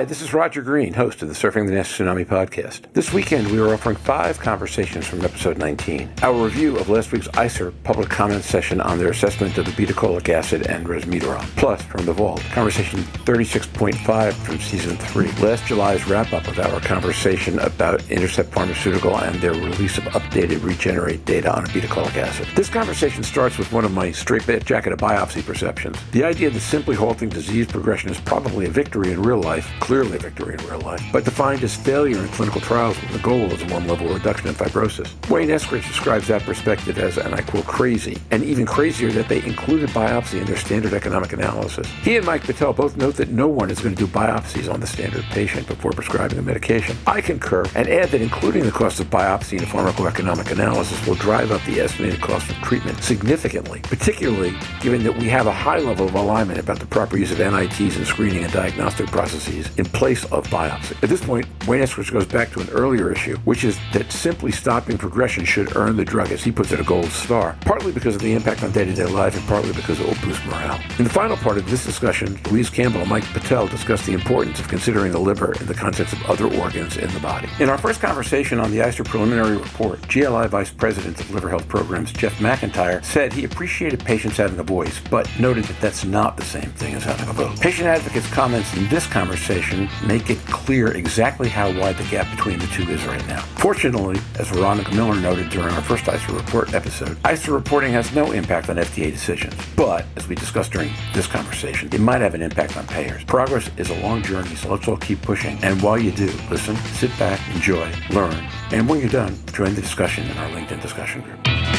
Hi, this is Roger Green, host of the Surfing the NASH Tsunami podcast. This weekend, we are offering five conversations from episode 19. Our review of last week's ICER public comment session on their assessment of the obeticholic acid and resmetirom. Plus, from the vault, conversation 36.5 from season 3. Last July's wrap-up of our conversation about Intercept Pharmaceutical and their release of updated regenerate data on obeticholic acid. This conversation starts with one of my straight jacket of biopsy perceptions. The idea that simply halting disease progression is probably a victory in real life clearly a victory in real life, but defined as failure in clinical trials when the goal a one-level reduction in fibrosis. Wayne Eskridge describes that perspective as, and I quote, crazy, and even crazier that they included biopsy in their standard economic analysis. He and Mike Betel both note that no one is going to do biopsies on the standard patient before prescribing a medication. I concur and add that including the cost of biopsy in a pharmacoeconomic analysis will drive up the estimated cost of treatment significantly, particularly given that we have a high level of alignment about the proper use of NITs in screening and diagnostic processes in place of biopsy. At this point, Wayne Eskridge goes back to an earlier issue, which is that simply stopping progression should earn the drug, as he puts it, a gold star, partly because of the impact on day-to-day life and partly because it will boost morale. In the final part of this discussion, Louise Campbell and Mike Betel discuss the importance of considering the liver in the context of other organs in the body. In our first conversation on the ICER preliminary report, GLI Vice President of Liver Health Programs, Jeff McIntyre, said he appreciated patients having a voice, but noted that that's not the same thing as having a vote. Patient advocates' comments in this conversation make it clear exactly how wide the gap between the two is right now. Fortunately, as Veronica Miller noted during our first ICER report episode, ICER reporting has no impact on FDA decisions. But, as we discussed during this conversation, it might have an impact on payers. Progress is a long journey, so let's all keep pushing. And while you do, listen, sit back, enjoy, learn, and when you're done, join the discussion in our LinkedIn discussion group.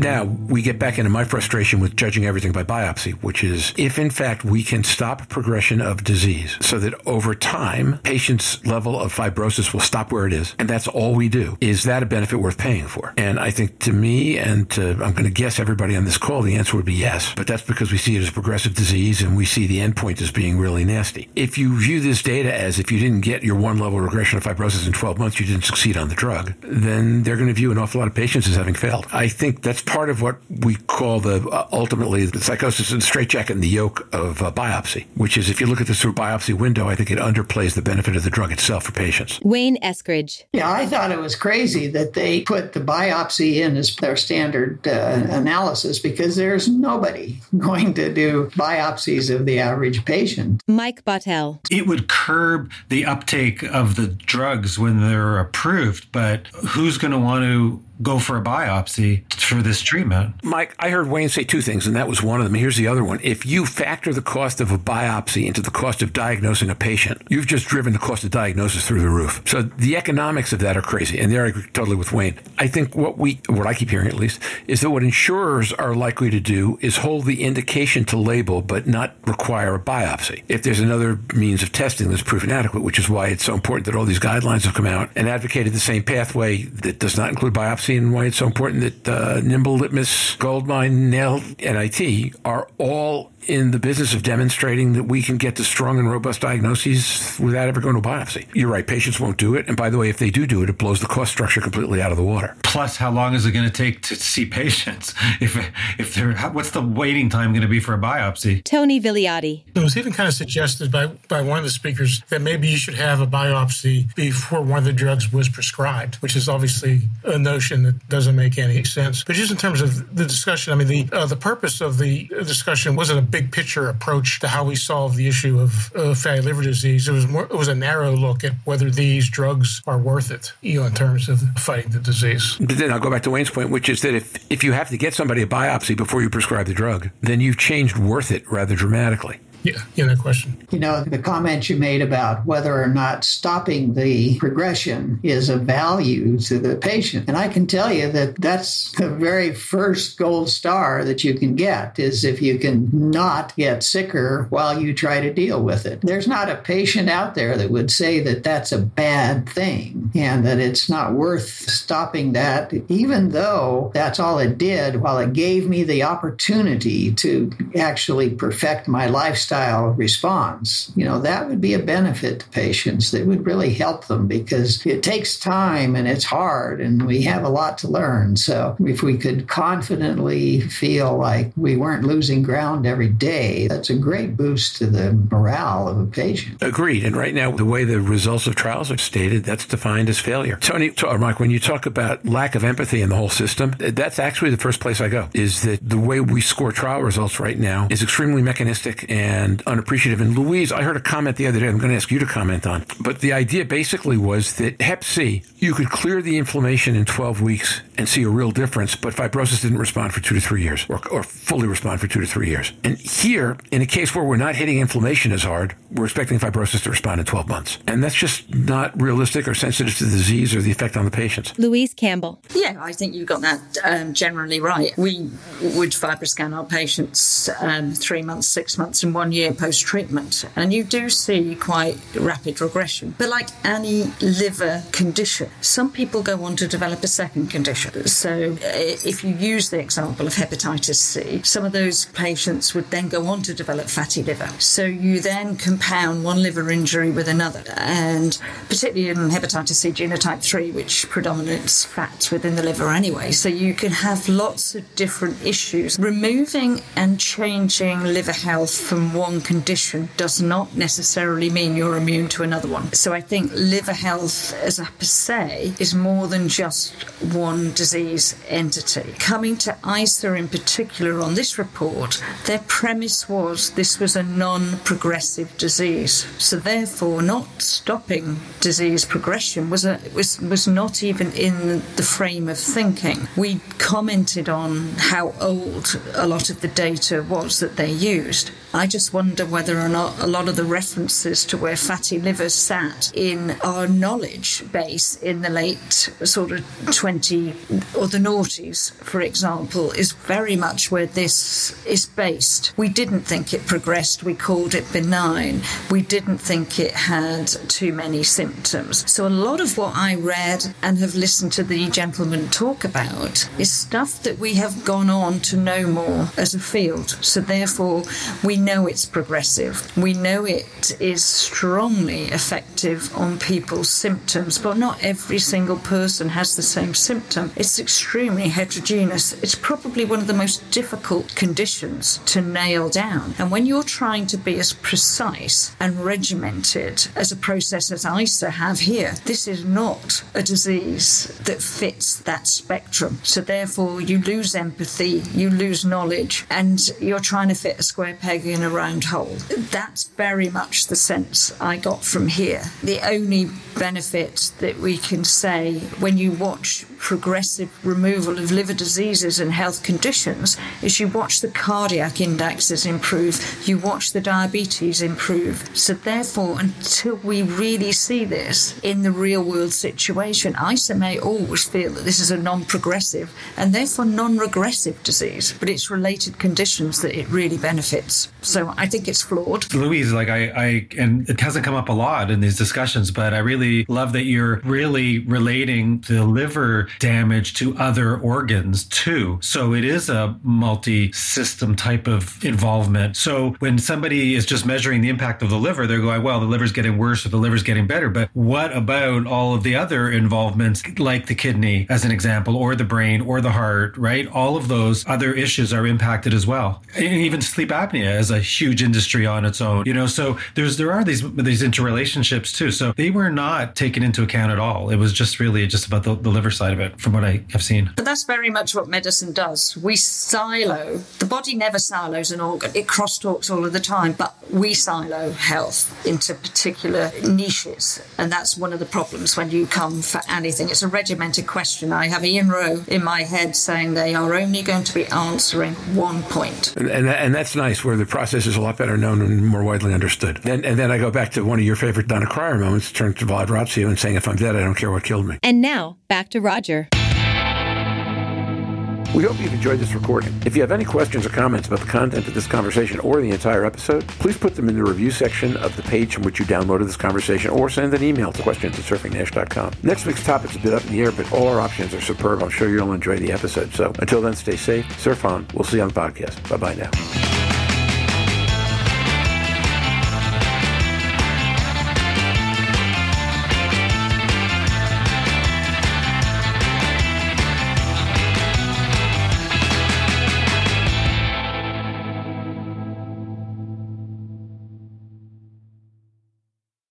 Now we get back into my frustration with judging everything by biopsy, which is if in fact we can stop progression of disease so that over time patient's level of fibrosis will stop where it is, and that's all we do, is that a benefit worth paying for? And I think to me and to, I'm going to guess everybody on this call, the answer would be yes. But that's because we see it as progressive disease and we see the endpoint as being really nasty. If you view this data as if you didn't get your one level regression of fibrosis in 12 months, you didn't succeed on the drug, then they're going to view an awful lot of patients as having failed. I think that's part of what we call the uh, ultimately the psychosis and straitjacket and the yoke of uh, biopsy, which is if you look at this through biopsy window, I think it underplays the benefit of the drug itself for patients. Wayne Eskridge. Yeah, I thought it was crazy that they put the biopsy in as their standard uh, analysis because there's nobody going to do biopsies of the average patient. Mike Betel. It would curb the uptake of the drugs when they're approved, but who's going to want to go for a biopsy for this treatment. Mike, I heard Wayne say two things, and that was one of them. Here's the other one. If you factor the cost of a biopsy into the cost of diagnosing a patient, you've just driven the cost of diagnosis through the roof. So the economics of that are crazy. And there I agree totally with Wayne. I think what we, what I keep hearing at least, is that what insurers are likely to do is hold the indication to label, but not require a biopsy. If there's another means of testing that's proven adequate, which is why it's so important that all these guidelines have come out and advocated the same pathway that does not include biopsy and why it's so important that uh, Nimble, Litmus, Goldmine, Nail, NIT are all in the business of demonstrating that we can get to strong and robust diagnoses without ever going to biopsy. You're right, patients won't do it. And by the way, if they do do it, it blows the cost structure completely out of the water. Plus, how long is it going to take to see patients? If if they're what's the waiting time going to be for a biopsy? Tony Villiotti. It was even kind of suggested by by one of the speakers that maybe you should have a biopsy before one of the drugs was prescribed, which is obviously a notion that doesn't make any sense. But just in terms of the discussion, I mean, the uh, the purpose of the discussion wasn't a big picture approach to how we solve the issue of uh, fatty liver disease. It was more, it was a narrow look at whether these drugs are worth it, you know, in terms of fighting the disease. But then I'll go back to Wayne's point, which is that if if you have to get somebody a biopsy before you prescribe the drug, then you've changed worth it rather dramatically. Yeah, yeah, no question. You know, the comment you made about whether or not stopping the progression is of value to the patient. And I can tell you that that's the very first gold star that you can get is if you can not get sicker while you try to deal with it. There's not a patient out there that would say that that's a bad thing and that it's not worth stopping that, even though that's all it did, while it gave me the opportunity to actually perfect my lifestyle lifestyle response, you know, that would be a benefit to patients that would really help them because it takes time and it's hard and we have a lot to learn. So if we could confidently feel like we weren't losing ground every day, that's a great boost to the morale of a patient. Agreed. And right now, the way the results of trials are stated, that's defined as failure. Tony, or uh, Mike, when you talk about lack of empathy in the whole system, that's actually the first place I go, is that the way we score trial results right now is extremely mechanistic and unappreciative. And Louise, I heard a comment the other day I'm going to ask you to comment on, but the idea basically was that Hep C, you could clear the inflammation in 12 weeks and see a real difference, but fibrosis didn't respond for two to three years or, or fully respond for two to three years. And here, in a case where we're not hitting inflammation as hard, we're expecting fibrosis to respond in 12 months. And that's just not realistic or sensitive to the disease or the effect on the patients. Louise Campbell. Yeah, I think you've got that um, generally right. We would fibroscan our patients um, three months, six months, and one year post treatment. And you do see quite rapid regression. But like any liver condition, some people go on to develop a second condition. So uh, if you use the example of hepatitis C, some of those patients would then go on to develop fatty liver. So you then compound one liver injury with another. And particularly in hepatitis C genotype 3, which predominates fats within the liver anyway. So you can have lots of different issues. Removing and changing liver health from one condition does not necessarily mean you're immune to another one. So I think liver health as a per se is more than just one disease entity. Coming to ICER in particular on this report, their premise was this was a non progressive disease. So therefore, not stopping disease progression was, a, was, was not even in the frame of thinking. We commented on how old a lot of the data was that they used. I just wonder whether or not a lot of the references to where fatty livers sat in our knowledge base in the late sort of 20 or the noughties, for example, is very much where this is based. We didn't think it progressed, we called it benign. We didn't think it had too many symptoms. So a lot of what I read and have listened to the gentleman talk about is stuff that we have gone on to know more as a field. So therefore, we know it's progressive. We know it is strongly effective on people's symptoms, but not every single person has the same symptom. It's extremely heterogeneous. It's probably one of the most difficult conditions to nail down. And when you're trying to be as precise and regimented as a process as ICER have here, this is not a disease that fits that spectrum. So therefore, you lose empathy, you lose knowledge, and you're trying to fit a square peg in a round hole. That's very much the sense I got from here. The only benefit that we can say when you watch progressive removal of liver diseases and health conditions is you watch the cardiac indexes improve, you watch the diabetes improve. So, therefore, until we really see this in the real world situation, ICER may always feel that this is a non progressive and therefore non regressive disease, but it's related conditions that it really benefits. So, I think it's flawed. Louise, like I, I, and it hasn't come up a lot in these discussions, but I really love that you're really relating the liver damage to other organs too. So it is a multi system type of involvement. So when somebody is just measuring the impact of the liver, they're going, well, the liver's getting worse or the liver's getting better. But what about all of the other involvements, like the kidney, as an example, or the brain or the heart, right? All of those other issues are impacted as well. And even sleep apnea is a huge industry on its own, you know, so there's, there are these, these interrelationships too. So they were not taken into account at all. It was just really just about the, the liver side of it from what I have seen. But that's very much what medicine does. We silo. The body never silos an organ. It crosstalks all of the time, but we silo health into particular niches. And that's one of the problems when you come for anything. It's a regimented question. I have Ian Rowe in my head saying they are only going to be answering one point. And, and, and that's nice, where the process is a lot better known and more widely understood. And, and then I go back to one of your favorite Donna Cryer moments, turning to Vlad Ratziu and saying, if I'm dead, I don't care what killed me. And now, back to Roger. We hope you've enjoyed this recording. If you have any questions or comments about the content of this conversation or the entire episode, please put them in the review section of the page from which you downloaded this conversation or send an email to questions at surfingnash.com. Next week's topic's a bit up in the air, but all our options are superb. I'm sure you'll enjoy the episode. So until then, stay safe, surf on. We'll see you on the podcast. Bye bye now.